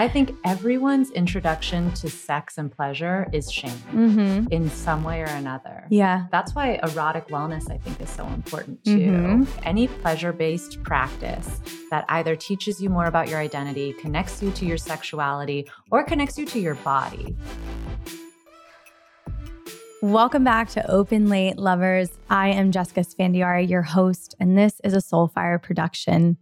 I think everyone's introduction to sex and pleasure is shame Mm-hmm. in some way or another. Yeah. That's why erotic wellness, I think, is so important too. Mhm. Any pleasure based practice that either teaches you more about your identity, connects you to your sexuality, or connects you to your body. Welcome back to Open Late Lovers. I am Jessica Esfandiary, your host, and this is a Soulfire production.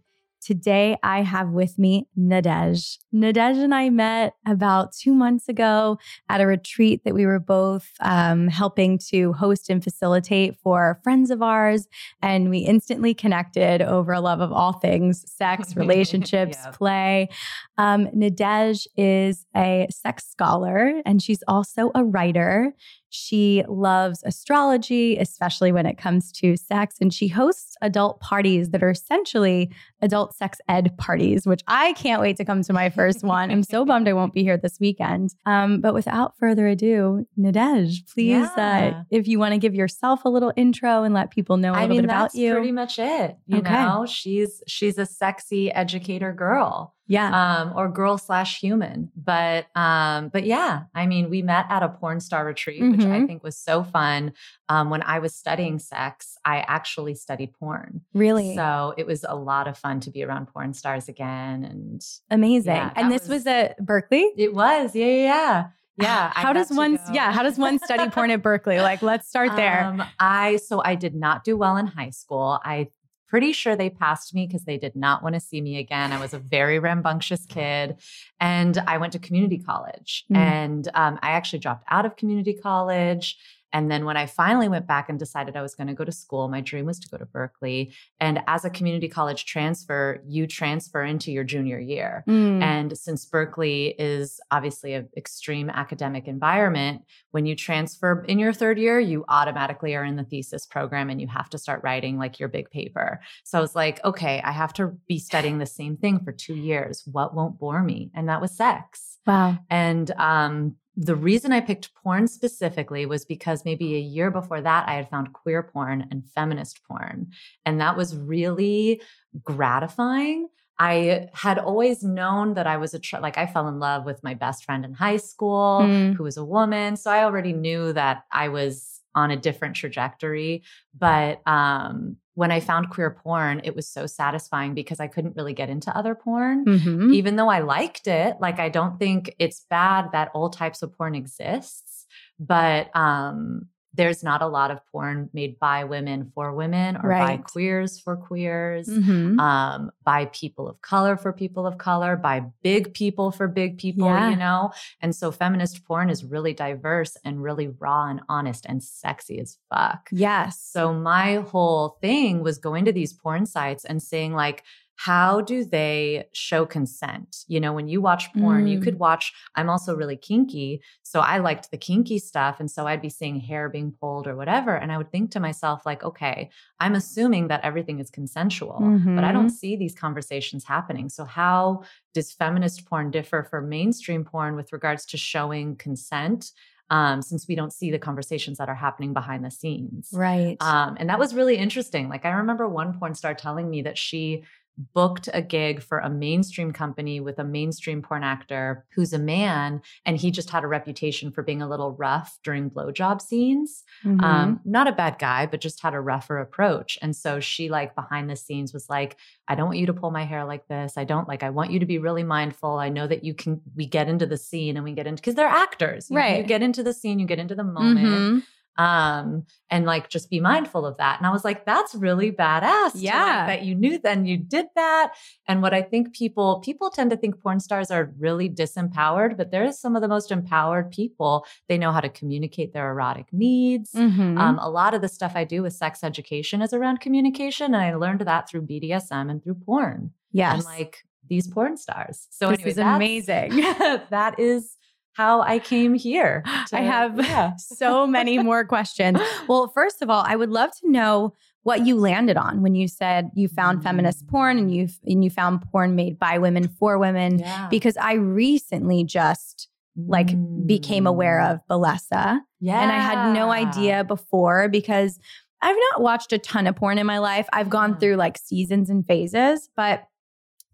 Today, I have with me Nadège. Nadège and I met about two months ago at a retreat that we were both um, helping to host and facilitate for friends of ours. And we instantly connected over a love of all things sex, relationships, Yeah. play. Um, Nadège is a sex scholar and she's also a writer. She loves astrology, especially when it comes to sex. And she hosts adult parties that are essentially adult sex ed parties, which I can't wait to come to my first one. I'm so bummed I won't be here this weekend. Um, but without further ado, Nadège, please, uh, if you want to give yourself a little intro and let people know a I little mean, bit about that's you. pretty much it. You Okay. know, she's she's a sexy educator girl. yeah. um, or girl slash human. But um, but yeah, I mean, we met at a porn star retreat, which I Mhm. think was so fun. Um, when I was studying sex, I actually studied porn, really so it was a lot of fun to be around porn stars again. And amazing. yeah, and this was, was- at Berkeley? it was, yeah, yeah, yeah. yeah How got does one yeah, how does one study porn at Berkeley? Like let's start there. Um, I so I did not do well in high school. I pretty sure they passed me because they did not want to see me again. I was a very rambunctious kid, and I went to community college. Mm. And um, I actually dropped out of community college. And then when I finally went back and decided I was going to go to school, my dream was to go to Berkeley. And as a community college transfer, you transfer into your junior year. Mm. And since Berkeley is obviously an extreme academic environment, when you transfer in your third year, you automatically are in the thesis program and you have to start writing like your big paper. So I was like, okay, I have to be studying the same thing for two years. What won't bore me? And that was sex. wow. And um, the reason I picked porn specifically was because maybe a year before that, I had found queer porn and feminist porn. And that was really gratifying. I had always known that I was a, tr- like, I fell in love with my best friend in high school Mm. who was a woman. So I already knew that I was on a different trajectory. But um, when I found queer porn, it was so satisfying because I couldn't really get into other porn Mhm. even though I liked it, like I don't think it's bad that all types of porn exists, but um there's not a lot of porn made by women for women or by queers for queers. Mhm. Um, by people of color for people of color, by big people for big people, Yeah. you know? And so feminist porn is really diverse and really raw and honest and sexy as fuck. Yes. So my whole thing was going to these porn sites and saying like how do they show consent? You know, when you watch porn, you Mm. could watch I'm also really kinky, so I liked the kinky stuff and so I'd be seeing hair being pulled or whatever and I would think to myself like, okay, I'm assuming that everything is consensual, but I don't see these conversations happening. So how does feminist porn differ from mainstream porn with regards to showing consent? Um, since we don't see the conversations that are happening behind the scenes. right. Um, and that was really interesting. Like I remember one porn star telling me that she booked a gig for a mainstream company with a mainstream porn actor who's a man, and he just had a reputation for being a little rough during blowjob scenes. Mhm. Um, not a bad guy, but just had a rougher approach. And so she, like, behind the scenes was like, I don't want you to pull my hair like this. I don't like, I want you to be really mindful. I know that you can, we get into the scene and we get into, because they're actors. You, Right. You get into the scene, you get into the moment Mhm. Um and like just be mindful of that and i was like that's really badass to, like, Yeah. that you knew then you did that and what i think people people tend to think porn stars are really disempowered but they're some of the most empowered people they know how to communicate their erotic needs Mhm. um, a lot of the stuff i do with sex education is around communication and i learned that through bdsm and through porn yes. and like these porn stars so This anyway, is amazing. that is how i came here I have yeah. so many more questions. Well, first of all, I would love to know what you landed on when you said you found feminist porn and you and you found porn made by women for women yeah. because I recently just like became aware Mm. of Bellesa Yeah. and I had no idea before because I've not watched a ton of porn in my life. I've gone through like seasons and phases, but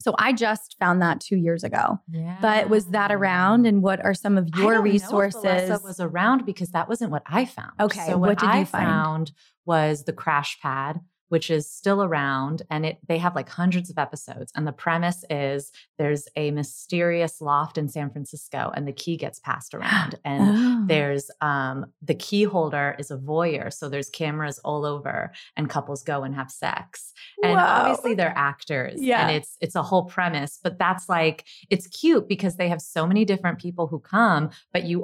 So I just found that two years ago. Yeah. But was that around? And what are some of your I don't resources? Know if was around because that wasn't what I found. Okay, So what what, did you find? found was the crash pad which is still around and it they have like hundreds of episodes and the premise is there's a mysterious loft in San Francisco and the key gets passed around and Oh. there's um the key holder is a voyeur so there's cameras all over and couples go and have sex and Whoa. obviously they're actors Yeah. and it's it's a whole premise but that's like it's cute because they have so many different people who come but you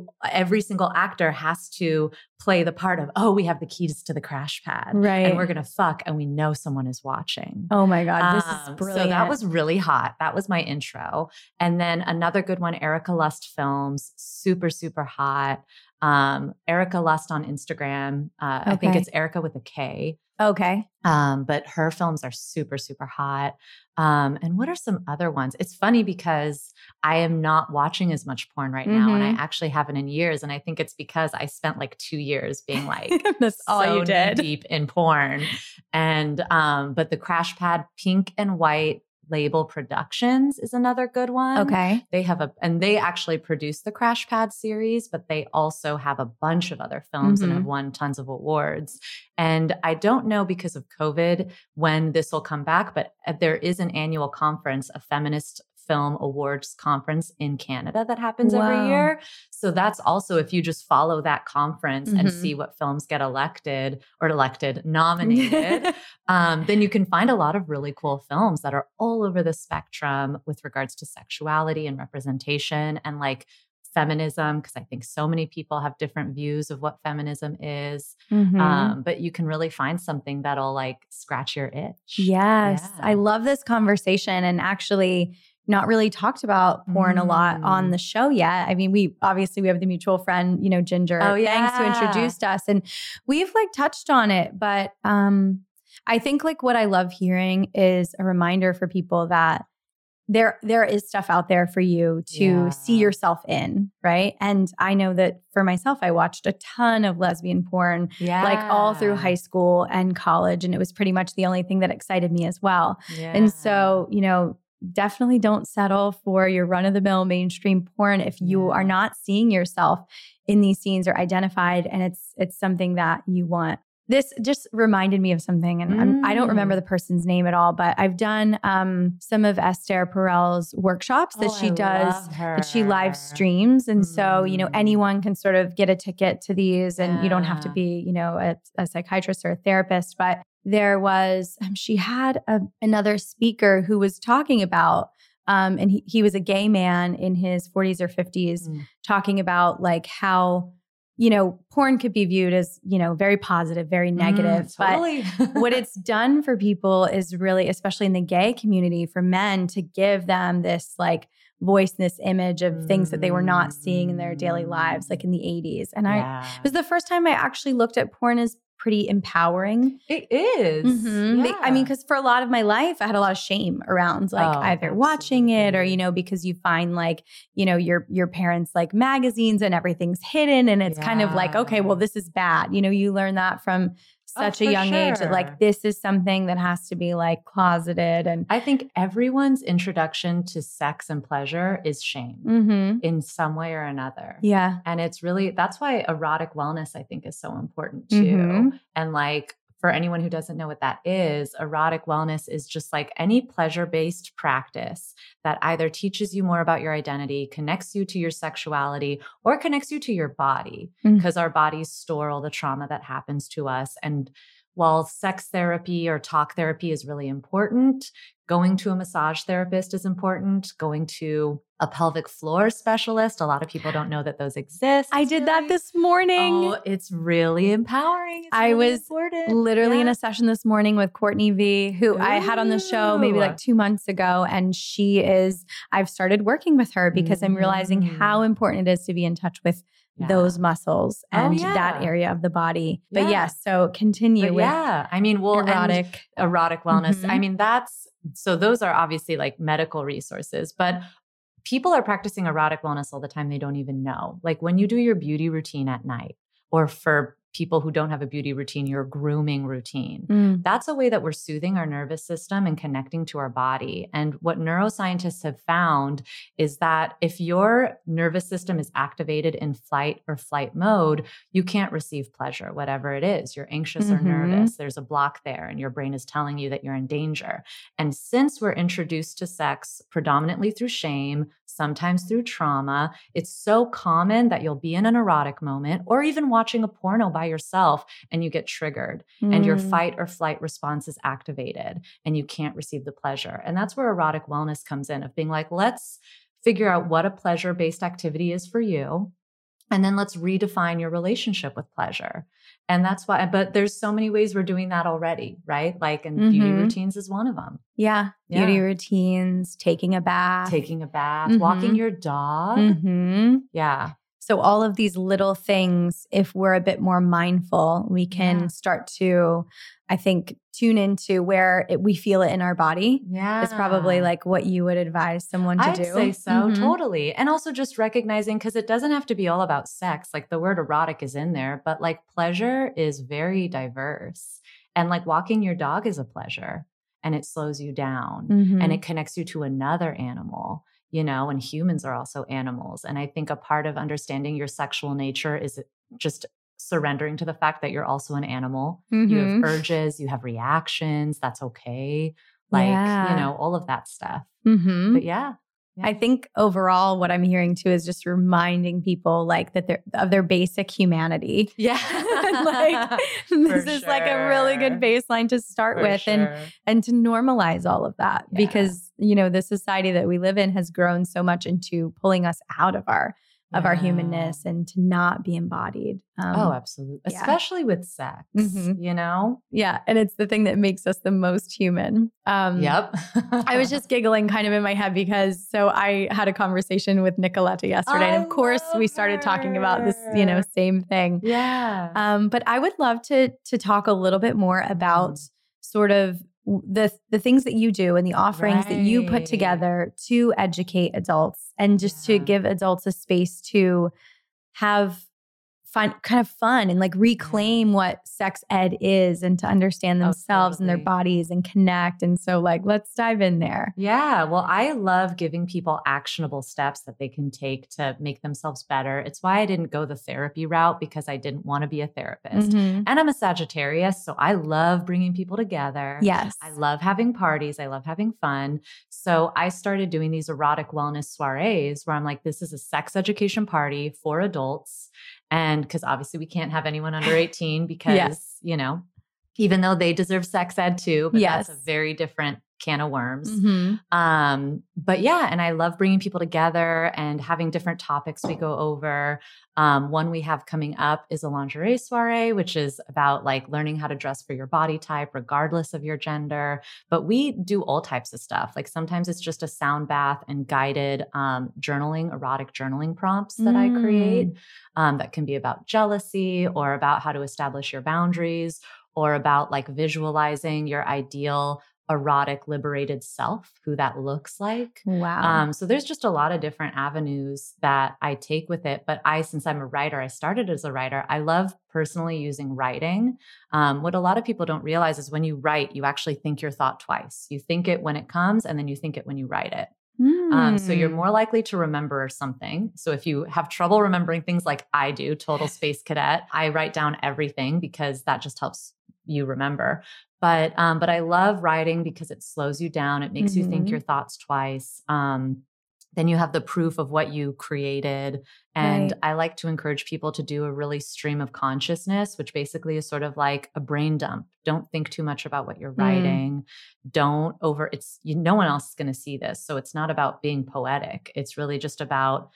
every single actor has to play the part of oh we have the keys to the crash pad right. and we're gonna fuck and we know someone is watching oh my God, this is um, brilliant. So that was really hot. That was my intro. And then another good one, Erika Lust Films, super, super hot. Um, Erika Lust on Instagram. Uh, I think it's Erika with a K. okay. Um, but her films are super, super hot. Um, and what are some other ones? It's funny because I am not watching as much porn right now, and I Mhm. actually haven't in years. And I think it's because I spent like two years being like, That's all so you did. deep in porn. And um, but the crash pad pink and white label productions is another good one. Okay. They have a and they actually produce the Crash Pad series, but they also have a bunch of other films and Mhm. have won tons of awards. And I don't know because of COVID when this will come back, but uh, there is an annual conference, a feminist film awards conference in Canada that happens Wow. every year. So that's also if you just follow that conference and Mhm. see what films get elected or elected, nominated, um, then you can find a lot of really cool films that are all over the spectrum with regards to sexuality and representation and like feminism, because I think so many people have different views of what feminism is. Mhm. Um, but you can really find something that'll like scratch your itch. Yes. I love this conversation and actually not really talked about porn a lot on Mm. the show yet. I mean, we obviously we have the mutual friend, you know, Ginger Oh, yeah, Thanks who introduced us and we've like touched on it, but um I think like what I love hearing is a reminder for people that there there is stuff out there for you to Yeah. see yourself in, right? And I know that for myself I watched a ton of lesbian porn Yeah. like all through high school and college and it was pretty much the only thing that excited me as well. And so, you know, definitely don't settle for your run of the mill mainstream porn if you are not seeing yourself in these scenes or identified and it's it's something that you want. This just reminded me of something, and I'm, I don't remember Mm. the person's name at all, but I've done um, some of Esther Perel's workshops that Oh, she I does that she live streams. And so, you know, Mm. anyone can sort of get a ticket to these and you don't have to be, you know, a, a psychiatrist or a therapist. But there was, um, she had a, another speaker who was talking about, um, and he, he was a gay man in his 40s or 50s, Mm. talking about like how, you know, porn could be viewed as, you know, very positive, very negative. Mm, But what it's done for people is really, especially in the gay community, for men to give them this like voice, and this image of things that they were not seeing in their daily lives, like in the 80s. And I, it was the first time I actually looked at porn as pretty empowering. It is. Mhm. Be- I mean, because for a lot of my life, I had a lot of shame around like Oh, either watching it or you know because you find like you know your your parents like magazines and everything's hidden and it's kind of like okay, well this is bad. You know, you learn that from Oh, such a for young age that like this is something that has to be like closeted and I think everyone's introduction to sex and pleasure is shame Mhm. in some way or another. yeah. And it's really, that's why erotic wellness, I think, is so important too. Mhm. And like, for anyone who doesn't know what that is, erotic wellness is just like any pleasure based practice that either teaches you more about your identity, connects you to your sexuality, or connects you to your body Mm. because our bodies store all the trauma that happens to us. And while sex therapy or talk therapy is really important, going to a massage therapist is important, going to a pelvic floor specialist, a lot of people don't know that those exist. I did that this morning. Oh, it's really empowering. It's I really was important. literally in a session this morning with Courtney V, who I had on the show maybe like two months ago. And she is, I've started working with her because I'm realizing how Mm. important it is to be in touch with Yeah. those muscles Oh, and that area of the body. But Yeah. yes, so continue But with yeah, I mean, well, erotic. erotic wellness. I Mhm. mean, that's so those are obviously like medical resources, but people are practicing erotic wellness all the time. They don't even know. Like when you do your beauty routine at night or for people who don't have a beauty routine, your grooming routine. Mm. That's a way that we're soothing our nervous system and connecting to our body. And what neuroscientists have found is that if your nervous system is activated in flight or flight mode, you can't receive pleasure, whatever it is. You're anxious or Mhm. nervous, there's a block there, and your brain is telling you that you're in danger. And since we're introduced to sex predominantly through shame, sometimes through trauma, it's so common that you'll be in an erotic moment or even watching a porno by yourself and you get triggered and your Mm. fight or flight response is activated and you can't receive the pleasure. And that's where erotic wellness comes in of being like, let's figure out what a pleasure based activity is for you. And then let's redefine your relationship with pleasure. And that's why, but there's so many ways we're doing that already, right? Like, and beauty Mhm. routines is one of them. Yeah. Beauty routines, taking a bath. Taking a bath, walking Mhm. your dog. hmm Yeah. So, all of these little things, if we're a bit more mindful, we can Yeah. start to, I think, tune into where it, we feel it in our body. Yeah. It's probably like what you would advise someone to do. I'd say so, Mhm. totally. And also just recognizing because it doesn't have to be all about sex. Like the word erotic is in there, but like pleasure is very diverse. And like walking your dog is a pleasure and it slows you down Mhm. and it connects you to another animal, you know, and humans are also animals. And I think a part of understanding your sexual nature is just surrendering to the fact that you're also an animal. You Mhm. have urges, you have reactions, that's okay. Like, Yeah. you know, all of that stuff. Mhm. But yeah. I think overall, what I'm hearing too is just reminding people like that they're of their basic humanity. Yeah. like this For is like a really good baseline to start For with and and to normalize all of that Yeah. because you know the society that we live in has grown so much into pulling us out of our of our humanness and to not be embodied. Um, oh, absolutely. yeah. Especially with sex, Mhm. you know? yeah, and it's the thing that makes us the most human. Um, Yep. I was just giggling kind of in my head because so I had a conversation with Nicoletta yesterday, and of course we started talking about this, you know, same thing. yeah. Um, but I would love to to talk a little bit more about Mm. sort of the the things that you do and the offerings that you put together to educate adults and just to give adults a space to have fun kind of fun and like reclaim what sex ed is and to understand themselves and their bodies and connect and so like let's dive in there Yeah, well, I love giving people actionable steps that they can take to make themselves better. It's why I didn't go the therapy route because I didn't want to be a therapist. Mhm. And I'm a Sagittarius, so I love bringing people together. yes I love having parties. I love having fun. So I started doing these erotic wellness soirees where I'm like, this is a sex education party for adults. And because obviously we can't have anyone under 18 because, you know, even though they deserve sex ed too, but that's a very different can of worms. Mhm. Um, but yeah, and I love bringing people together and having different topics we go over. Um, one we have coming up is a lingerie soiree, which is about like learning how to dress for your body type, regardless of your gender. But we do all types of stuff. Like sometimes it's just a sound bath and guided um, journaling, erotic journaling prompts that I create um, that can be about jealousy or about how to establish your boundaries or about like visualizing your ideal erotic liberated self who that looks like. Wow. Um, so there's just a lot of different avenues that i take with it but i since i'm a writer i started as a writer. I love personally using writing. Um, what a lot of people don't realize is when you write you actually think your thought twice. You think it when it comes and then you think it when you write it. Um, so you're Mm. more likely to remember something. So if you have trouble remembering things like I do, total space cadet, I write down everything because that just helps you remember. But um, but I love writing because it slows you down. It makes you think Mhm. your thoughts twice. Um, then you have the proof of what you created. And Right. I like to encourage people to do a really stream of consciousness, which basically is sort of like a brain dump. Don't think too much about what you're Mm. writing. Don't over it's you no one else is going to see this. So it's not about being poetic. It's really just about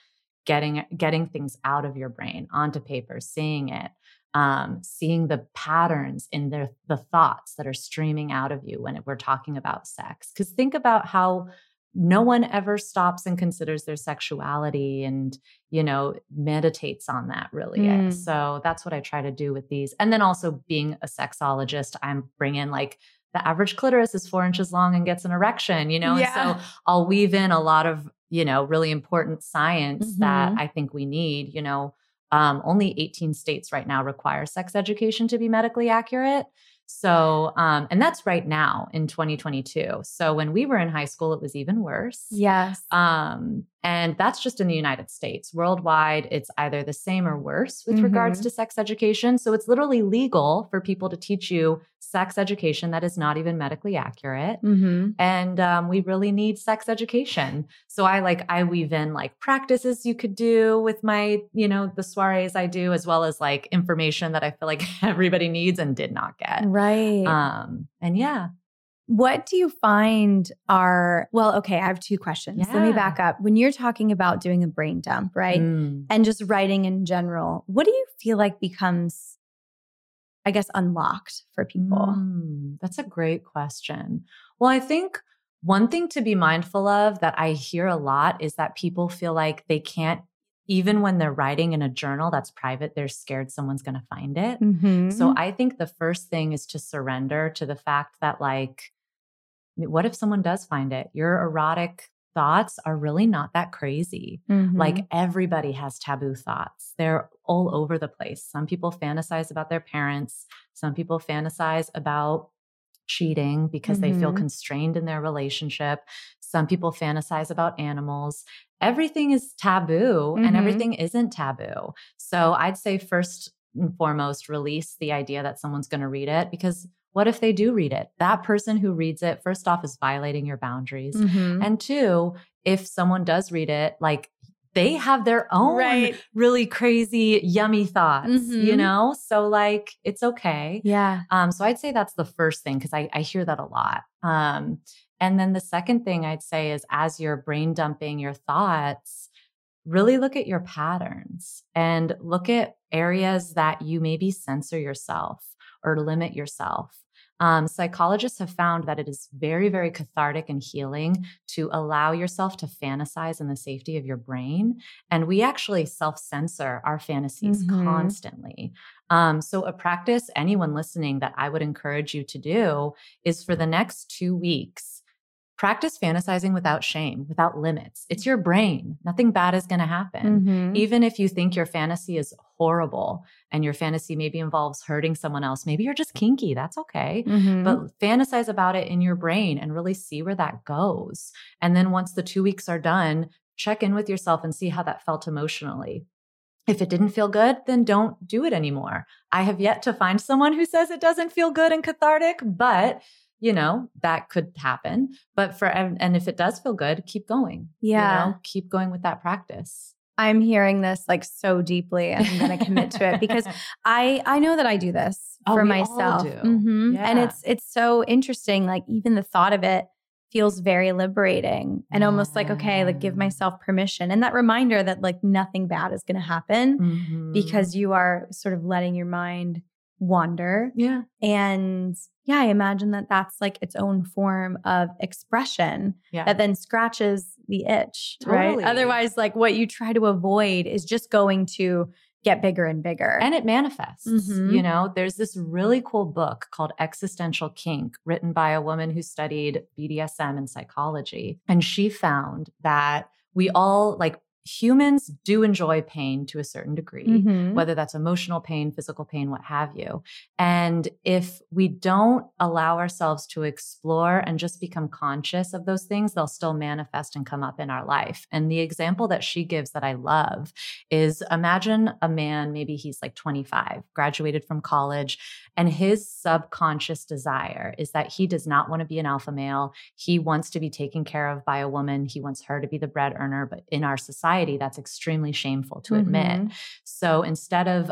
getting getting things out of your brain onto paper, seeing it. Um, seeing the patterns in the the thoughts that are streaming out of you when we're talking about sex. Because think about how no one ever stops and considers their sexuality and you know meditates on that really Mm. so that's what i try to do with these and then also being a sexologist i'm bringing like the average clitoris is four inches long and gets an erection you know Yeah. and so i'll weave in a lot of you know really important science that Mhm. i think we need you know Um, only 18 states right now require sex education to be medically accurate. So, um, and that's right now in 2022. So when we were in high school, it was even worse. Yes. Um, and that's just in the United States. Worldwide, it's either the same or worse with mm-hmm. regards to sex education. So it's literally legal for people to teach you sex education that is not even medically accurate. Mm-hmm. And um, we really need sex education. So I like, I weave in like practices you could do with my, you know, the soirees I do, as well as like information that I feel like everybody needs and did not get. Right. Um, and yeah. What do you find are, well, okay, I have two questions. Yeah. Let me back up. When you're talking about doing a brain dump, right? Mm. And just writing in general, what do you feel like becomes, I guess, unlocked for people? Mm, that's a great question. Well, I think one thing to be mindful of that I hear a lot is that people feel like they can't even when they're writing in a journal that's private, they're scared someone's going to find it. Mm-hmm. So I think the first thing is to surrender to the fact that, like, what if someone does find it? Your erotic thoughts are really not that crazy. Mm-hmm. Like everybody has taboo thoughts. They're all over the place. Some people fantasize about their parents. Some people fantasize about cheating because mm-hmm. they feel mm-hmm. constrained in their relationship. Some people fantasize about animals. Everything is taboo mm-hmm. and everything isn't taboo. So I'd say first and foremost, release the idea that someone's going to read it because what if they do read it? That person who reads it, first off, is violating your boundaries. Mm-hmm. And two, if someone does read it, like they have their own right. really crazy, yummy thoughts, mm-hmm. you know? So like it's okay. Yeah. Um, so I'd say that's the first thing because I, I hear that a lot. Um, and then the second thing I'd say is as you're brain dumping your thoughts, really look at your patterns and look at areas that you maybe censor yourself or limit yourself. Um, psychologists have found that it is very, very cathartic and healing to allow yourself to fantasize in the safety of your brain. And we actually self censor our fantasies mm-hmm. constantly. Um, so, a practice, anyone listening, that I would encourage you to do is for the next two weeks, practice fantasizing without shame, without limits. It's your brain. Nothing bad is going to happen. Mm-hmm. Even if you think your fantasy is horrible and your fantasy maybe involves hurting someone else, maybe you're just kinky. That's okay. Mm-hmm. But fantasize about it in your brain and really see where that goes. And then once the two weeks are done, check in with yourself and see how that felt emotionally. If it didn't feel good, then don't do it anymore. I have yet to find someone who says it doesn't feel good and cathartic, but you know, that could happen. But for, and if it does feel good, keep going. Yeah. You know, keep going with that practice. I'm hearing this like so deeply and I'm going to commit to it because I I know that I do this oh, for myself. Mm-hmm. Yeah. And it's it's so interesting like even the thought of it feels very liberating and yeah. almost like okay like give myself permission and that reminder that like nothing bad is going to happen mm-hmm. because you are sort of letting your mind wander. Yeah. And yeah, I imagine that that's like its own form of expression yeah. that then scratches the itch, totally. right? Otherwise, like what you try to avoid is just going to get bigger and bigger. And it manifests. Mm-hmm. You know, there's this really cool book called Existential Kink, written by a woman who studied BDSM and psychology. And she found that we all like humans do enjoy pain to a certain degree, mm-hmm. whether that's emotional pain, physical pain, what have you. And if we don't allow ourselves to explore and just become conscious of those things, they'll still manifest and come up in our life. And the example that she gives that I love is imagine a man, maybe he's like 25, graduated from college, and his subconscious desire is that he does not want to be an alpha male. He wants to be taken care of by a woman. He wants her to be the bread earner. But in our society, that's extremely shameful to mm-hmm. admit. So instead of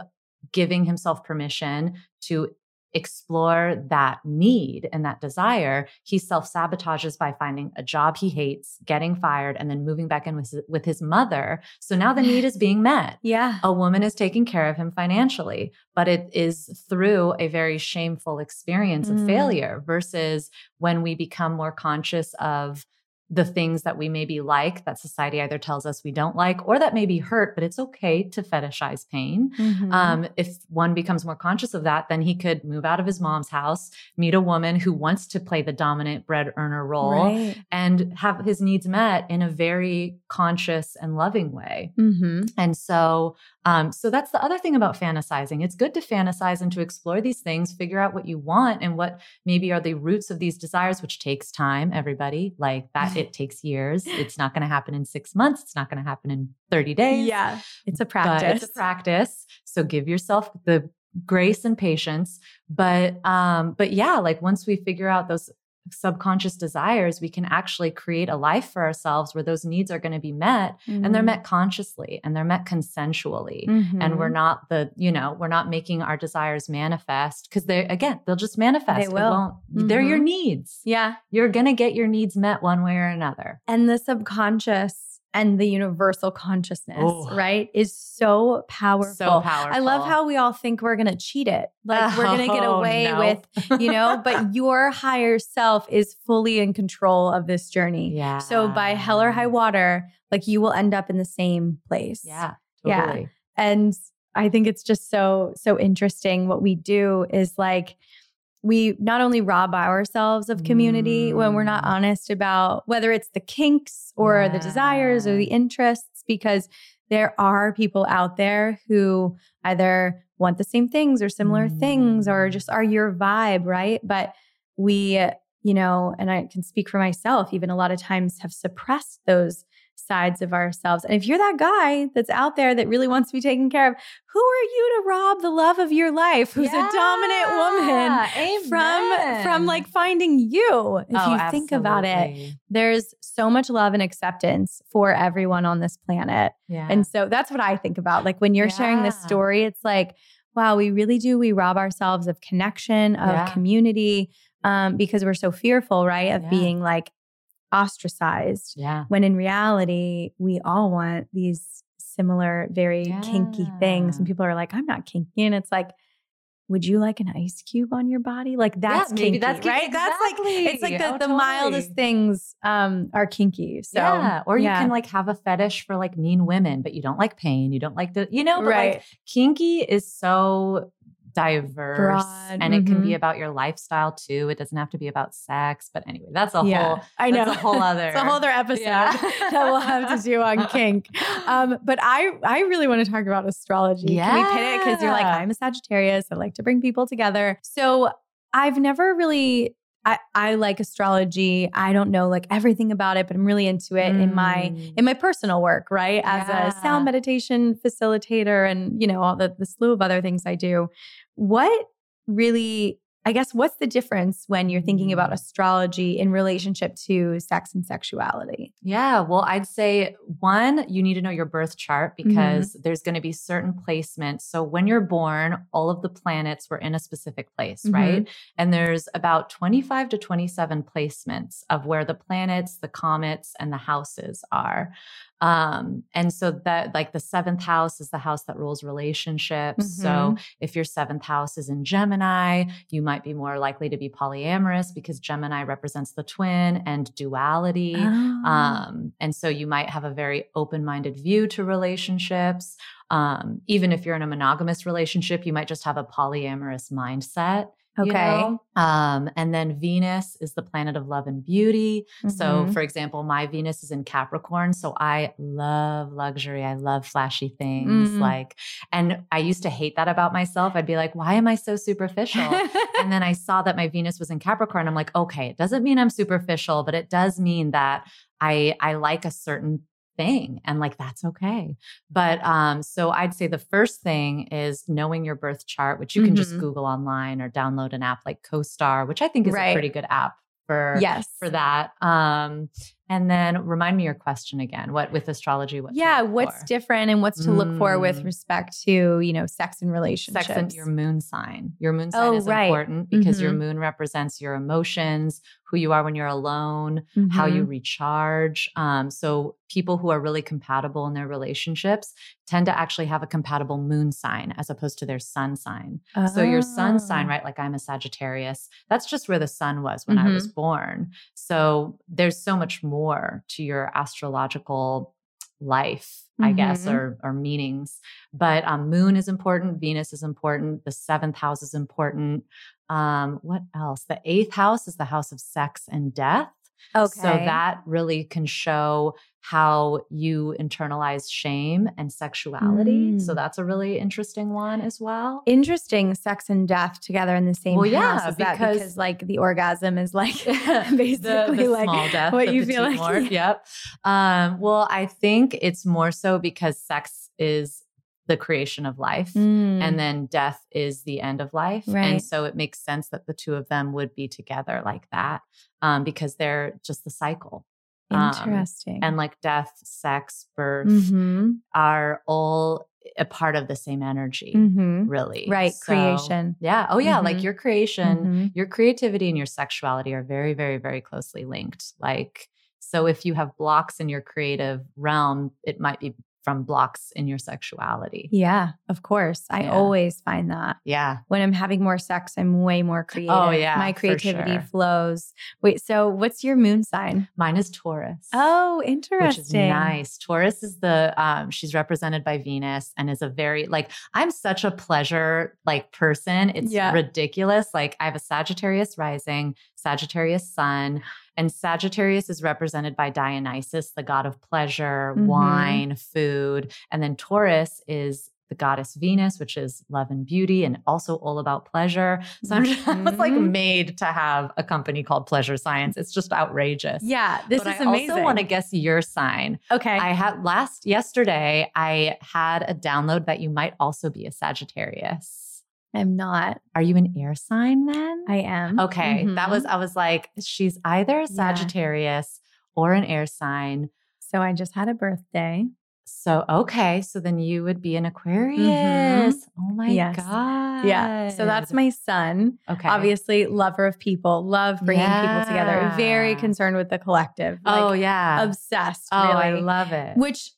giving himself permission to explore that need and that desire, he self sabotages by finding a job he hates, getting fired, and then moving back in with, with his mother. So now the need is being met. Yeah. A woman is taking care of him financially, but it is through a very shameful experience mm. of failure versus when we become more conscious of the things that we maybe like that society either tells us we don't like or that maybe hurt, but it's okay to fetishize pain. Mm-hmm. Um, if one becomes more conscious of that, then he could move out of his mom's house, meet a woman who wants to play the dominant bread earner role, right. and have his needs met in a very conscious and loving way. Mm-hmm. And so Um, so that's the other thing about fantasizing. It's good to fantasize and to explore these things, figure out what you want and what maybe are the roots of these desires, which takes time, everybody. Like that, it takes years. It's not going to happen in six months. It's not going to happen in 30 days. Yeah. It's a practice. It's a practice. So give yourself the grace and patience. But um, but yeah, like once we figure out those subconscious desires, we can actually create a life for ourselves where those needs are going to be met mm-hmm. and they're mm-hmm. met consciously and they're met consensually. Mm-hmm. And we're mm-hmm. not the, you know, we're not making our desires manifest because they, again, they'll just manifest. They will. Mm-hmm. They're your mm-hmm. needs. Yeah. You're going to get your needs met one way or another. And the subconscious and the universal consciousness, oh, right, is so powerful. So powerful. I love how we all think we're going to cheat it. Like oh, we're going to get away no. with, you know, but your higher self is fully in control of this journey. Yeah. So by hell or high water, like you will end up in the same place. Yeah. Totally. Yeah. And I think it's just so, so interesting. What we do is like, we not only rob ourselves of community mm. when we're not mm. honest about whether it's the kinks or yeah. the desires or the interests, because there are people out there who either want the same things or similar mm. things or just are your vibe, right? But we, you know, and I can speak for myself, even a lot of times have suppressed those sides of ourselves. And if you're that guy that's out there that really wants to be taken care of, who are you to rob the love of your life who's yeah. a dominant woman Amen. from from like finding you? If oh, you absolutely. think about it, there's so much love and acceptance for everyone on this planet. Yeah. And so that's what I think about. Like when you're yeah. sharing this story, it's like, wow, we really do. We rob ourselves of connection, of yeah. community, um, because we're so fearful, right? Of being like ostracized. Yeah. When in reality, we all want these similar, very yeah. kinky things. And people are like, I'm not kinky. And it's like, would you like an ice cube on your body? Like that's yeah, kinky, that's kinky, right? Exactly. That's like it's like the, oh, the totally. mildest things um, are kinky. So yeah, or you yeah. can like have a fetish for like mean women, but you don't like pain. You don't like the you know, but right. like kinky is so diverse Broad. and it mm-hmm. can be about your lifestyle too. It doesn't have to be about sex. But anyway, that's a yeah, whole I know a whole other it's a whole other episode yeah. that we'll have to do on kink. Um, but I I really want to talk about astrology. Yeah. Can we pit it? Because you're like, I'm a Sagittarius. I like to bring people together. So I've never really I, I like astrology. I don't know like everything about it, but I'm really into it mm. in my mm. in my personal work, right? As yeah. a sound meditation facilitator and you know all the the slew of other things I do. What really I guess what's the difference when you're thinking about mm. astrology in relationship to sex and sexuality? Yeah, well, I'd say one, you need to know your birth chart mm-hmm. because mm-hmm. there's going to be certain placements. So when you're born, all of the planets were in a specific place, mm-hmm. right? And there's about 25 to 27 placements of where the planets, the comets, and the houses are. Um, and so that like the seventh house is the house that rules relationships. Mm-hmm. So if your seventh house is in Gemini, you might be more likely to be polyamorous because Gemini represents the twin and duality. Oh. Um, and so you might have a very open-minded view to relationships. Um, even if you're in a monogamous relationship, you might just have a polyamorous mindset. Okay. You know? Um, and then Venus is the planet of love and beauty. Mm-hmm. So, for example, my Venus is in Capricorn. So I love luxury. I love flashy things. Mm-hmm. Like, and I used to hate that about myself. I'd be like, why am I so superficial? and then I saw that my Venus was in Capricorn. I'm like, okay, it doesn't mean I'm superficial, but it does mean that I I like a certain thing and like that's okay but um so i'd say the first thing is knowing your birth chart which you can mm-hmm. just google online or download an app like CoStar which i think is right. a pretty good app for yes for that um and then remind me your question again. What with astrology? What? Yeah, what's for? different and what's to mm. look for with mm. respect to you know sex and relationships? Sex and your moon sign. Your moon sign oh, is right. important because mm-hmm. your moon represents your emotions, who you are when you're alone, mm-hmm. how you mm-hmm. recharge. Um, so people who are really compatible in their relationships tend to actually have a compatible moon sign as opposed to their sun sign. Oh. So your sun sign, oh. right? Like I'm a Sagittarius. That's just where the sun was when mm-hmm. I was mm-hmm. born. So there's so much more to your astrological life, mm-hmm. I guess, mm-hmm. or or meanings. But um, moon is important, Venus is important, the seventh house is important. Um, what else? The eighth house is the house of sex and death. Okay. So that really can show how you internalize shame and sexuality. So Mm. that's a really interesting one as well. interesting sex and death together in the same Well, house. yeah, because- because like the orgasm is like basically the like small death, what the you feel like. mort. Yep. Um, well, I think it's more so because sex is the creation of life. Mm. And then death is the end of life. Right. And so it makes sense that the two of them would be together like that um, because they're just the cycle. um, interesting. And like death, sex, birth Mhm. are all a part of the same energy, Mhm. really. Right, So, creation. Yeah. Oh, yeah. Mhm. Like your creation, Mhm. your creativity and your sexuality are very, very, very closely linked. Like, so if you have blocks in your creative realm, it might be from blocks in your sexuality. Yeah, of course. I Yeah. always find that. Yeah. When I'm having more sex, I'm way more creative. Oh, yeah, My creativity sure. flows. Wait, so what's your moon sign? Mine is Taurus. Oh, interesting. Which is nice. Taurus is the um she's represented by Venus and is a very like I'm such a pleasure like person. It's Yeah. ridiculous. Like I have a Sagittarius rising, Sagittarius sun, and Sagittarius is represented by Dionysus, the god of pleasure, Mhm. wine, food, and then Taurus is the goddess Venus, which is love and beauty and also all about pleasure. So I'm just, I was like made to have a company called Pleasure Science. It's just outrageous. Yeah, this but is I amazing. also want to guess your sign. okay. I had last yesterday, I had a download that you might also be a Sagittarius. I'm not. Are you an air sign then? I am. okay. That was. I was like, she's either a Sagittarius or an air sign. So I just had a birthday. So, okay. So then you would be an Aquarius. Oh my Mm-hmm. Yes. God. Yeah. So that's my sun. okay. Obviously, lover of people, love bringing people together, very concerned with the collective. Oh, yeah. obsessed. oh, I love it. Which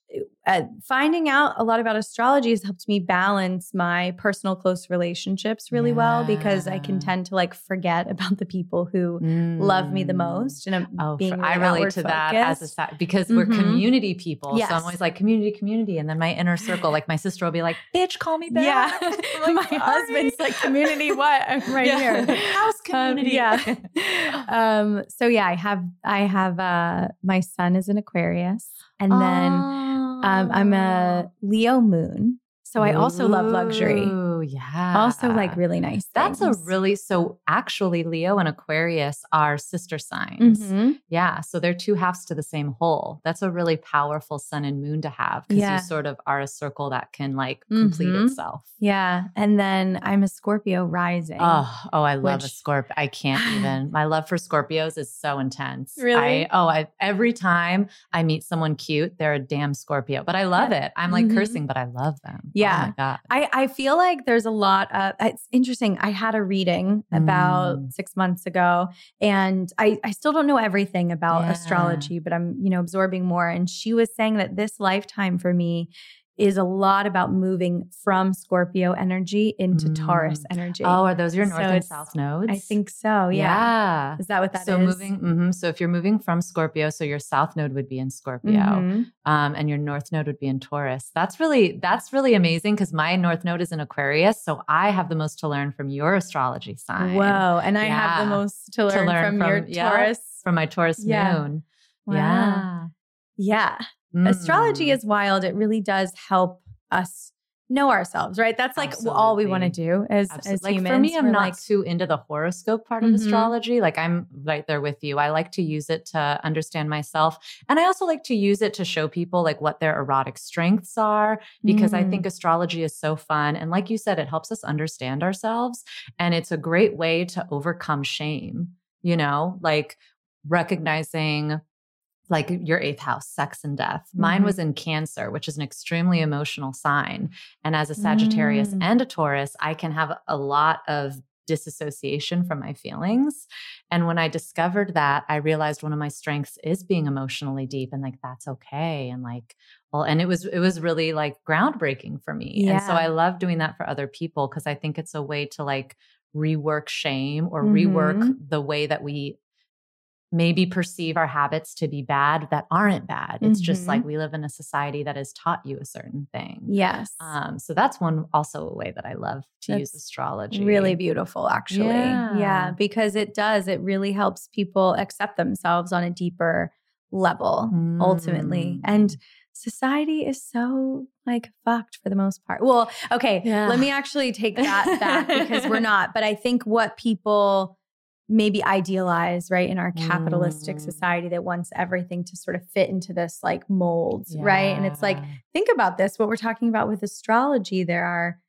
uh, finding out a lot about astrology has helped me balance my personal close relationships really well because I can tend to like forget about the people who love me the Mm. most. And I'm Oh, being for- really I relate to that as a focused. sa- because we're Mhm. community people. So I'm always like community, community, and then my inner circle, like my sister will be like, "Bitch, call me back." Yeah. I'm my "Sorry." husband's like, community what? I'm right Yeah. here. House Um, community. yeah. um, so yeah, I have I have uh my sun is an Aquarius. And then um I'm a Leo moon. So I also love luxury. Ooh, yeah. Also like really nice. That's a really so actually Leo and Aquarius are sister signs. Mhm. Yeah, so they're two halves to the same whole. That's a really powerful sun and moon to have because Yeah. you sort of are a circle that can like complete Mhm. itself. Yeah. And then I'm a Scorpio rising. Oh, oh, I love a Scorpio. I can't even. My love for Scorpios is so intense. Really? I, oh, I, every time I meet someone cute, they're a damn Scorpio, but I love it. I'm like Mhm. cursing, but I love them. Yeah. Oh my God. I, I feel like there's a lot of it's interesting. I had a reading about Mm. six months ago, and I, I still don't know everything about Yeah. astrology, but I'm, you know, absorbing more. And she was saying that this lifetime for me is a lot about moving from Scorpio energy into Taurus Mm. energy. Oh, are those your So north and south nodes? I think so. Yeah. Yeah. Is that what that is? so moving, mhm. so if you're moving from Scorpio, so your south node would be in Scorpio, Mhm. um, and your north node would be in Taurus. That's really that's really amazing because my north node is in Aquarius, so I have the most to learn from your astrology sign. Whoa. And I have the most to learn, learn from, your yeah. Taurus. from my Taurus Yeah. moon. Wow. Yeah. Yeah. Astrology Mm. is wild. It really does help us know ourselves, right? That's like all we want to do as, Absolutely. as like humans. for me, I'm We're not like, too into the horoscope part of Mhm. astrology. Like I'm right there with you. I like to use it to understand myself. And I also like to use it to show people like what their erotic strengths are because I Mm. think astrology is so fun. And like you said, it helps us understand ourselves. And it's a great way to overcome shame, you know, like recognizing like your eighth house, sex and death. Mine Mhm. was in Cancer, which is an extremely emotional sign. And as a Sagittarius Mm. and a Taurus, I can have a lot of disassociation from my feelings. And when I discovered that, I realized one of my strengths is being emotionally deep and like that's okay. And like, well, and it was it was really like groundbreaking for me. And so I love doing that for other people because I think it's a way to like rework shame or Mhm. rework the way that we maybe perceive our habits to be bad that aren't bad. It's just Mhm. like we live in a society that has taught you a certain thing. Yes. Um, so that's one also a way that I love to use astrology. Really beautiful, actually. Yeah. yeah, because it does. It really helps people accept themselves on a deeper level, ultimately. Mm. And society is so like fucked for the most part. Well, okay, Yeah. let me actually take that back because we're not. But I think what people maybe idealize, right, in our capitalistic Mm. society that wants everything to sort of fit into this like mold, right? And it's like, think about this what we're talking about with astrology there are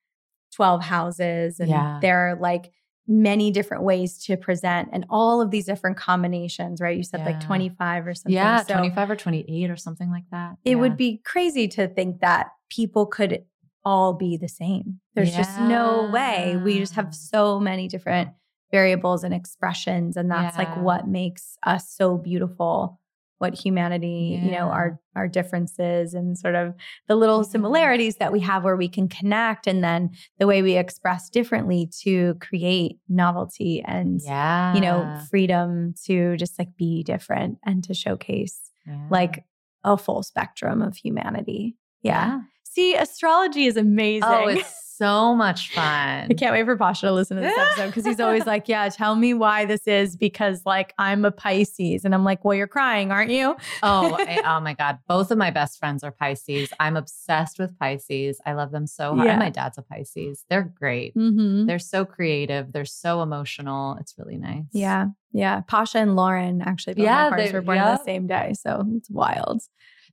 12 houses and Yeah. there are like many different ways to present and all of these different combinations right you said like 25 or something yeah, so 25 or 28 or something like that. it Yeah. would be crazy to think that people could all be the same there's just no way we just have so many different variables and expressions and that's like what makes us so beautiful what humanity you know our our differences and sort of the little mm-hmm. similarities that we have where we can connect and then the way we express differently to create novelty and yeah. you know freedom to just like be different and to showcase Yeah. like a full spectrum of humanity yeah, yeah. See astrology is amazing Oh, it's so much fun. I can't wait for Pasha to listen to this episode because he's always like, Yeah, tell me why this is because like I'm a Pisces. And I'm like, Well, you're crying, aren't you? oh, I, oh my God. Both of my best friends are Pisces. I'm obsessed with Pisces. I love them so hard. Yeah. My dad's a Pisces. They're great. Mm-hmm. They're so creative. They're so emotional. It's really nice. Yeah. Yeah. Pasha and Lauren actually, both Yeah, they- were born on the same day. So it's wild.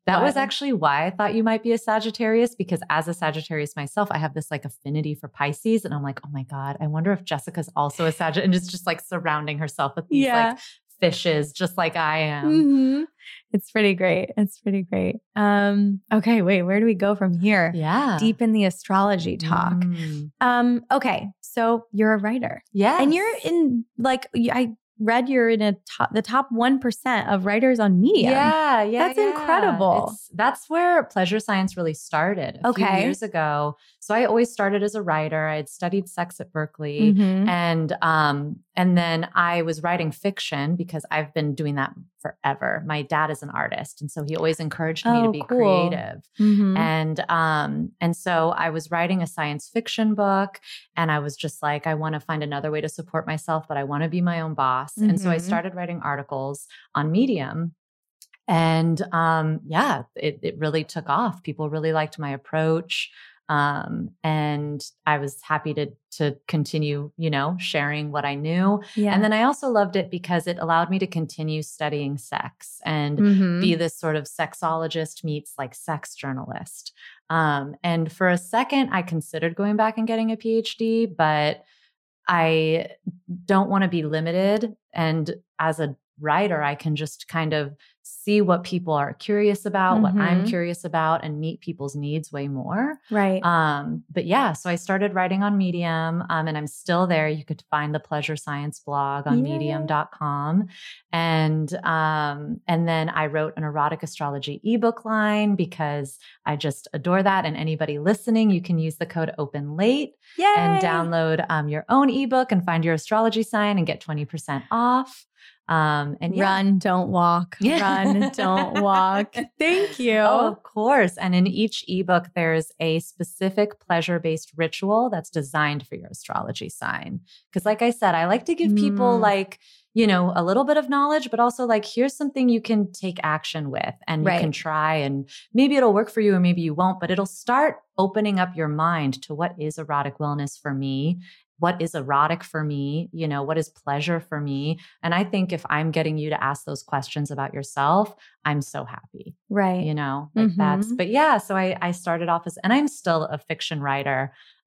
That was actually why I thought you might be a Sagittarius because as a Sagittarius myself, I have this like affinity for Pisces. And I'm like, oh my God, I wonder if Jessica's also a Sagittarius and is just like surrounding herself with these like fishes, just like I am. Mhm. It's pretty great. It's pretty great. Um, okay, wait, where do we go from here? Yeah. Deep in the astrology talk. Mm. Um, okay, so you're a writer. Yeah. And you're in like I read you're in a top the top 1% of writers on Medium. Yeah, yeah. That's yeah. incredible. It's- that's where pleasure science really started a few Okay. years ago. So I always started as a writer. I had studied sex at Berkeley. Mhm. And um, and then I was writing fiction because I've been doing that forever. My dad is an artist, and so he always encouraged me Oh, to be cool. creative. Mhm. And um, and so I was writing a science fiction book, and I was just like, I want to find another way to support myself, but I want to be my own boss. And so I Mhm. started writing articles on Medium. And um, yeah, it, it really took off. People really liked my approach. Um, and I was happy to to continue, you know, sharing what I knew. yeah. And then I also loved it because it allowed me to continue studying sex and Mhm. be this sort of sexologist meets like sex journalist. Um, and for a second, I considered going back and getting a PhD, but I don't want to be limited. And as a writer, I can just kind of see what people are curious about, what I'm Mhm. curious about, and meet people's needs way more. right. Um, but yeah, so I started writing on Medium, um, and I'm still there. You could find the Pleasure Science blog on Yay. medium.com. And um, and then I wrote an erotic astrology ebook line because I just adore that. And anybody listening, you can use the code open late and download um, your own ebook and find your astrology sign and get 20% off. Um, and yeah. Run, don't walk. Yeah. Run, don't walk. Thank you. Oh, of course. And in each ebook, there's a specific pleasure based ritual that's designed for your astrology sign. Because, like I said, I like to give people Mm. like, you know, a little bit of knowledge, but also like, here's something you can take action with and you can try, and maybe it'll work for you or maybe you won't, but it'll start opening up your mind to what is erotic wellness for me. What is erotic for me? You know, what is pleasure for me? And I think if I'm getting you to ask those questions about yourself, I'm so happy right. you know like that's Mhm. but yeah so i i started off as and i'm still a fiction writer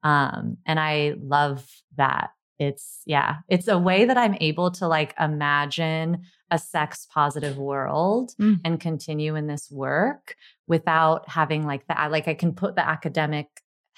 um and i love that it's yeah it's a way that i'm able to like imagine a sex positive world Mm. and continue in this work without having like that like i can put the academic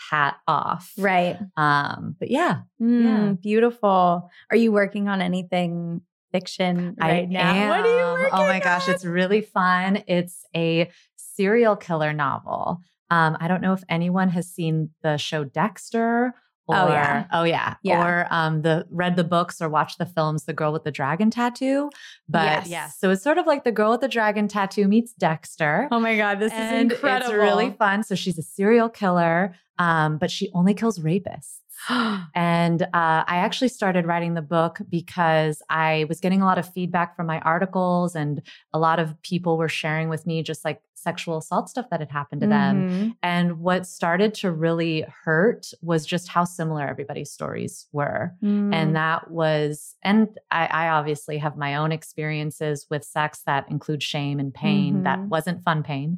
hat off Right. um but yeah Mm, Yeah. Beautiful. Are you working on anything fiction right I now? am. What are you working Oh my gosh, it's really fun. It's a serial killer novel. Um, I don't know if anyone has seen the show Dexter Or, Oh, yeah. oh yeah, Yeah. or um, the read the books or watch the films. The girl with the dragon tattoo, but Yes. yeah, so it's sort of like the girl with the dragon tattoo meets Dexter. Oh my God, this and is incredible. It's really fun. So she's a serial killer, um, but she only kills rapists. And uh, I actually started writing the book because I was getting a lot of feedback from my articles, and a lot of people were sharing with me just like sexual assault stuff that had happened to them. Mhm. And what started to really hurt was just how similar everybody's stories were. Mm. And that was, and I, I obviously have my own experiences with sex that include shame and pain. That Mhm. wasn't fun pain.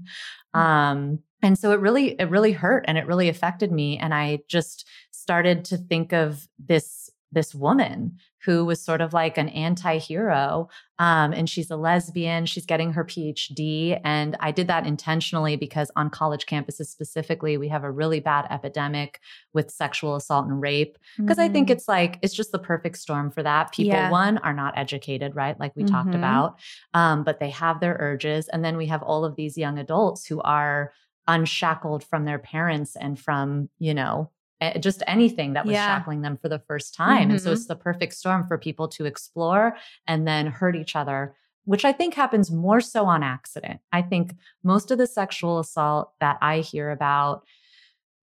Um, and so it really, it really hurt and it really affected me. And I just started to think of this, this woman who was sort of like an anti-hero. Um, and she's a lesbian. She's getting her PhD. And I did that intentionally because on college campuses specifically, we have a really bad epidemic with sexual assault and rape because I think Mhm. it's like it's just the perfect storm for that. People Yeah. one are not educated, right? Like we talked Mhm. about, um, but they have their urges, and then we have all of these young adults who are unshackled from their parents and from you know just anything that was Yeah. shackling them for the first time. And so Mhm. it's the perfect storm for people to explore and then hurt each other. Which I think happens more so on accident. I think most of the sexual assault that I hear about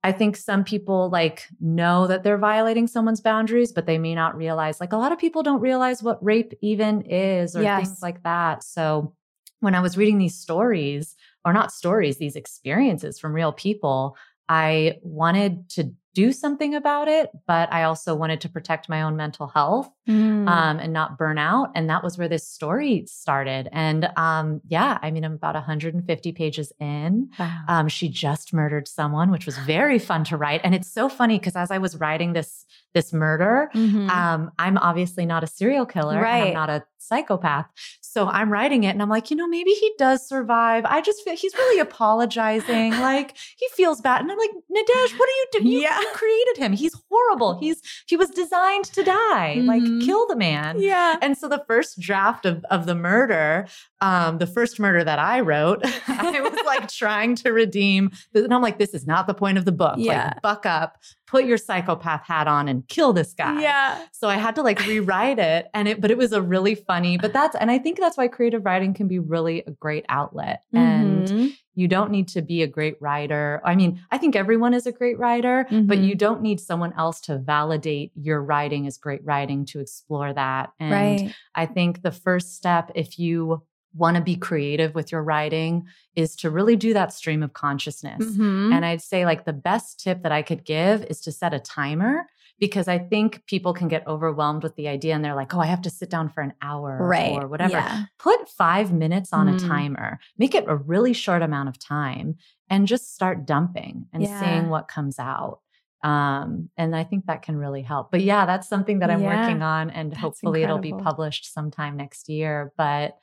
I think some people like know that they're violating someone's boundaries, but they may not realize. Like a lot of people don't realize what rape even is or Yes. things like that. So when I was reading these stories, or not stories, these experiences from real people, I wanted to do something about it, but I also wanted to protect my own mental health Mm. um, and not burn out. And that was where this story started. And um, yeah, I mean, I'm about 150 pages in. Wow. Um, she just murdered someone, which was very fun to write. And it's so funny because as I was writing this this murder, Mhm. um, I'm obviously not a serial killer. Right. I'm not a psychopath. So I'm writing it and I'm like, you know, maybe he does survive. I just feel he's really apologizing. like he feels bad. And I'm like, Nadège, what are you doing? You, Yeah. you created him. He's horrible. He's he was designed to die. Like Mhm. kill the man. yeah. And so the first draft of, of the murder, um, the first murder that I wrote, I was like trying to redeem. And I'm like, this is not the point of the book. Yeah. Like, buck up, put your psychopath hat on and kill this guy. Yeah. So I had to like rewrite it. And it, but it was a really funny, but that's, and I think that's why creative writing can be really a great outlet. And Mhm. you don't need to be a great writer. I mean, I think everyone is a great writer, but Mhm. you don't need someone else to validate your writing as great writing to explore that. And right. I think the first step, if you want to be creative with your writing, is to really do that stream of consciousness. Mhm. And I'd say, like, the best tip that I could give is to set a timer because I think people can get overwhelmed with the idea and they're like, oh, I have to sit down for an hour right. or whatever. Yeah. Put five minutes on a Mm. timer, make it a really short amount of time, and just start dumping and Yeah. seeing what comes out. Um, and I think that can really help. But yeah, that's something that I'm Yeah. working on, and That's hopefully it'll be published sometime next year. But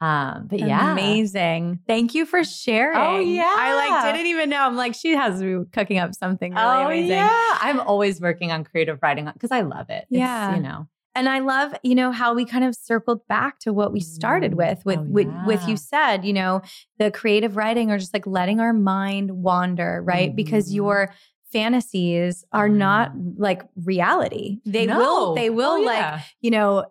um, but yeah, Amazing. Thank you for sharing. Oh, yeah, I like didn't even know. I'm like, she has me cooking up something really oh amazing. yeah, I'm always working on creative writing because I love it. It's, Yeah. you know, And I love, you know, how we kind of circled back to what we started Mm. with, with, Oh, with, with you said, you know, the creative writing or just like letting our mind wander, right? Because Mhm. Fantasies are not like reality. They will, they will Oh, like, you know,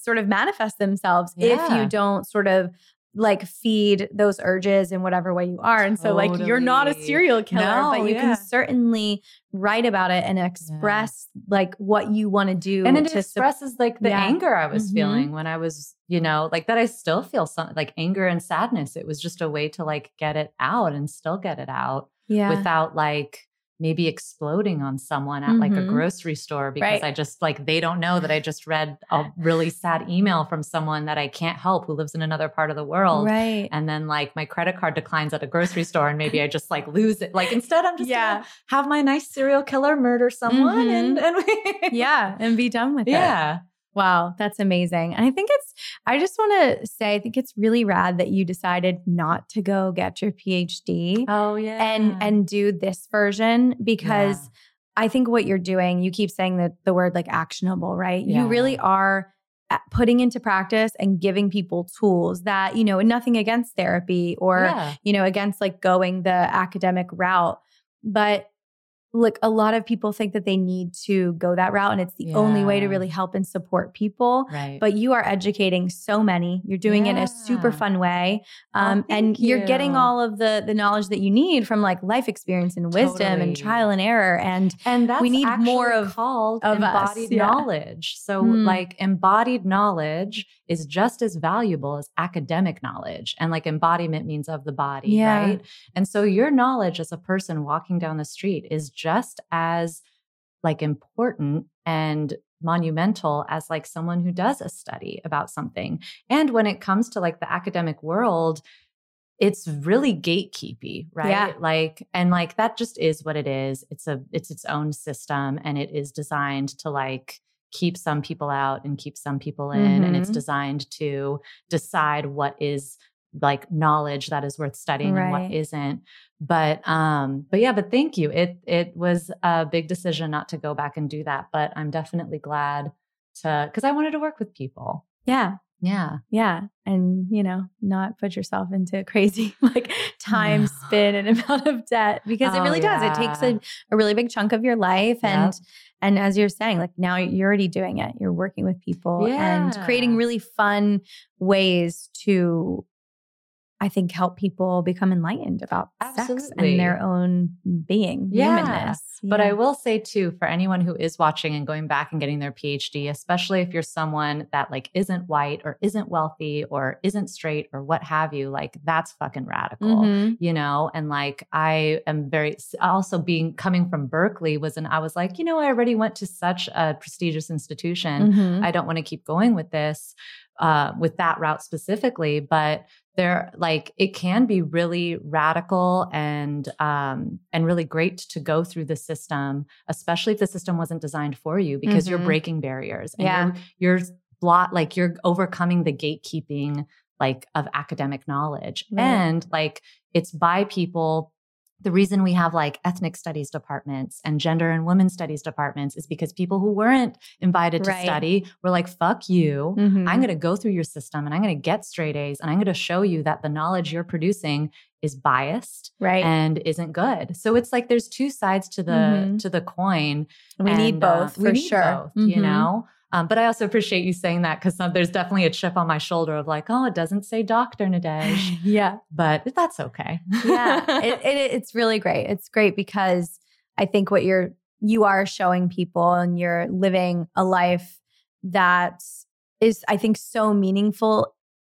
sort of manifest themselves if you don't sort of like feed those urges in whatever way you are. And so like you're not a serial killer, No, but you yeah. can certainly write about it and express like what you want to do and it to expresses like the Yeah. anger I was Mhm. feeling when I was, you know, like that. I still feel some like anger and sadness. It was just a way to like get it out and still get it out yeah. without like maybe exploding on someone at like a Mhm. grocery store because Right. I just like they don't know that I just read a really sad email from someone that I can't help who lives in another part of the world. right. And then like my credit card declines at a grocery store and maybe I just like lose it. Like instead I'm just Yeah. gonna have my nice serial killer murder someone and, and yeah, and be done with it. Yeah. Wow, that's amazing. And I think it's, I just want to say, I think it's really rad that you decided not to go get your PhD Oh yeah. and and do this version because I think what you're doing, you keep saying that the word like actionable, right? Yeah. You really are uh, putting into practice and giving people tools that, you know, nothing against therapy or, yeah. you know, against like going the academic route, but look, a lot of people think that they need to go that route and it's the only way to really help and support people. Right. But you are educating so many. You're doing it in a super fun way. Oh, Um, and thank you're getting all of the the knowledge that you need from like life experience and wisdom and trial and error. And and that's we need more of- called of us, embodied yeah. knowledge. So Hmm. like embodied knowledge is just as valuable as academic knowledge. And like embodiment means of the body, Yeah. right? And so your knowledge as a person walking down the street is just as like important and monumental as like someone who does a study about something. And when it comes to like the academic world, it's really gatekeepy, right? Yeah. Like and like that just is what it is. It's a it's its own system and it is designed to like keep some people out and keep some people in and it's Mhm. designed to decide what is like knowledge that is worth studying and what isn't. But um but yeah but thank you. It it was a big decision not to go back and do that but i'm definitely glad to because i wanted to work with people. Yeah, yeah yeah. And you know, not put yourself into crazy like time spin and amount of debt because it Oh, really does. It takes a, a really big chunk of your life. And Yep. and as you're saying, like now you're already doing it. You're working with people and creating really fun ways to I think help people become enlightened about sex and their own being, Yeah. humanness. But I will say too, for anyone who is watching and going back and getting their PhD, especially if you're someone that like isn't white or isn't wealthy or isn't straight or what have you, like that's fucking radical. Mhm. You know, and like I am very also being coming from Berkeley was, and I was like, you know, I already went to such a prestigious institution. Mhm. I don't want to keep going with this, uh, with that route specifically, but there like it can be really radical and um and really great to go through the system especially if the system wasn't designed for you because you're Mhm. breaking barriers and Yeah. you're, you're blot like you're overcoming the gatekeeping like of academic knowledge Right. and like it's by people the reason we have like ethnic studies departments and gender and women's studies departments is because people who weren't invited to Right. study were like fuck you Mhm. I'm going to go through your system and I'm going to get straight A's and I'm going to show you that the knowledge you're producing is biased right. and isn't good. So it's like there's two sides to the Mhm. to the coin. we need and, uh, both we for need sure. both, you Mhm. know. Um, but I also appreciate you saying that because there's definitely a chip on my shoulder of like, oh, it doesn't say Doctor Nadège, yeah. but that's okay. yeah it, it, it's really great it's great because i think what you're you are showing people and you're living a life that is i think so meaningful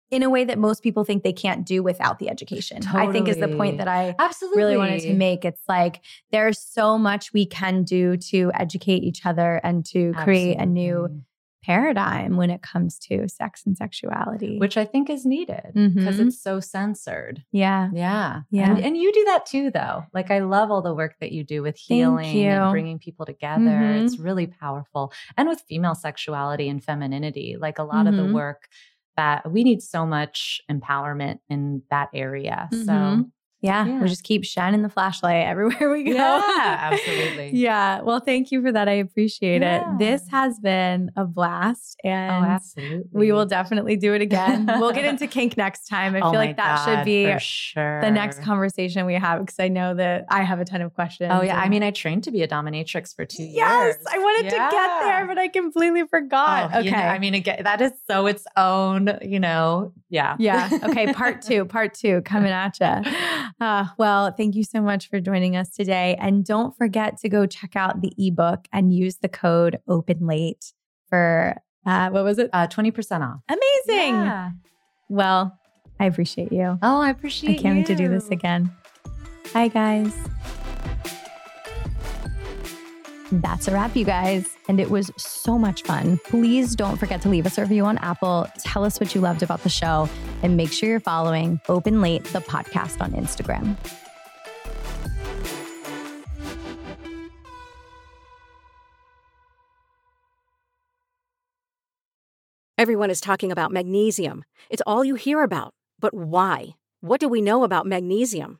in a way that most people think they can't do without the education i think is the point that i Absolutely, really wanted to make it's like there's so much we can do to educate each other and to create a new paradigm when it comes to sex and sexuality which I think is needed because Mhm. it's so censored. yeah Yeah. Yeah. And, and you do that too, though. Like, I love all the work that you do with healing and bringing people together. Mhm. It's really powerful. And with female sexuality and femininity, like a lot of Mhm. the work that we need so much empowerment in that area. So, Mhm. Yeah, Yeah. we just keep shining the flashlight everywhere we go. Yeah, absolutely. yeah. Well, thank you for that. I appreciate Yeah. it. This has been a blast. oh, And absolutely. we will definitely do it again. we'll get into kink next time. I Oh feel like that God, should be sure. the next conversation we have because I know that I have a ton of questions. Oh, yeah. I mean, I trained to be a dominatrix for two yes, years. Yes, I wanted to get there, but I completely forgot. Oh, okay. you know, I mean, again, that is so its own, you know, yeah. yeah. Okay. Part two, part two coming at you. Uh, well, thank you so much for joining us today. And don't forget to go check out the ebook and use the code open late for, uh, what was it? Uh, 20% off. Amazing. Yeah. Well, I appreciate you. Oh, I appreciate you. I can't wait to do this again. Bye, guys. That's a wrap, you guys. And it was so much fun. Please don't forget to leave us a review on Apple. Tell us what you loved about the show. And make sure you're following Open Late, the podcast on Instagram. Everyone is talking about magnesium. It's all you hear about. But why? What do we know about magnesium?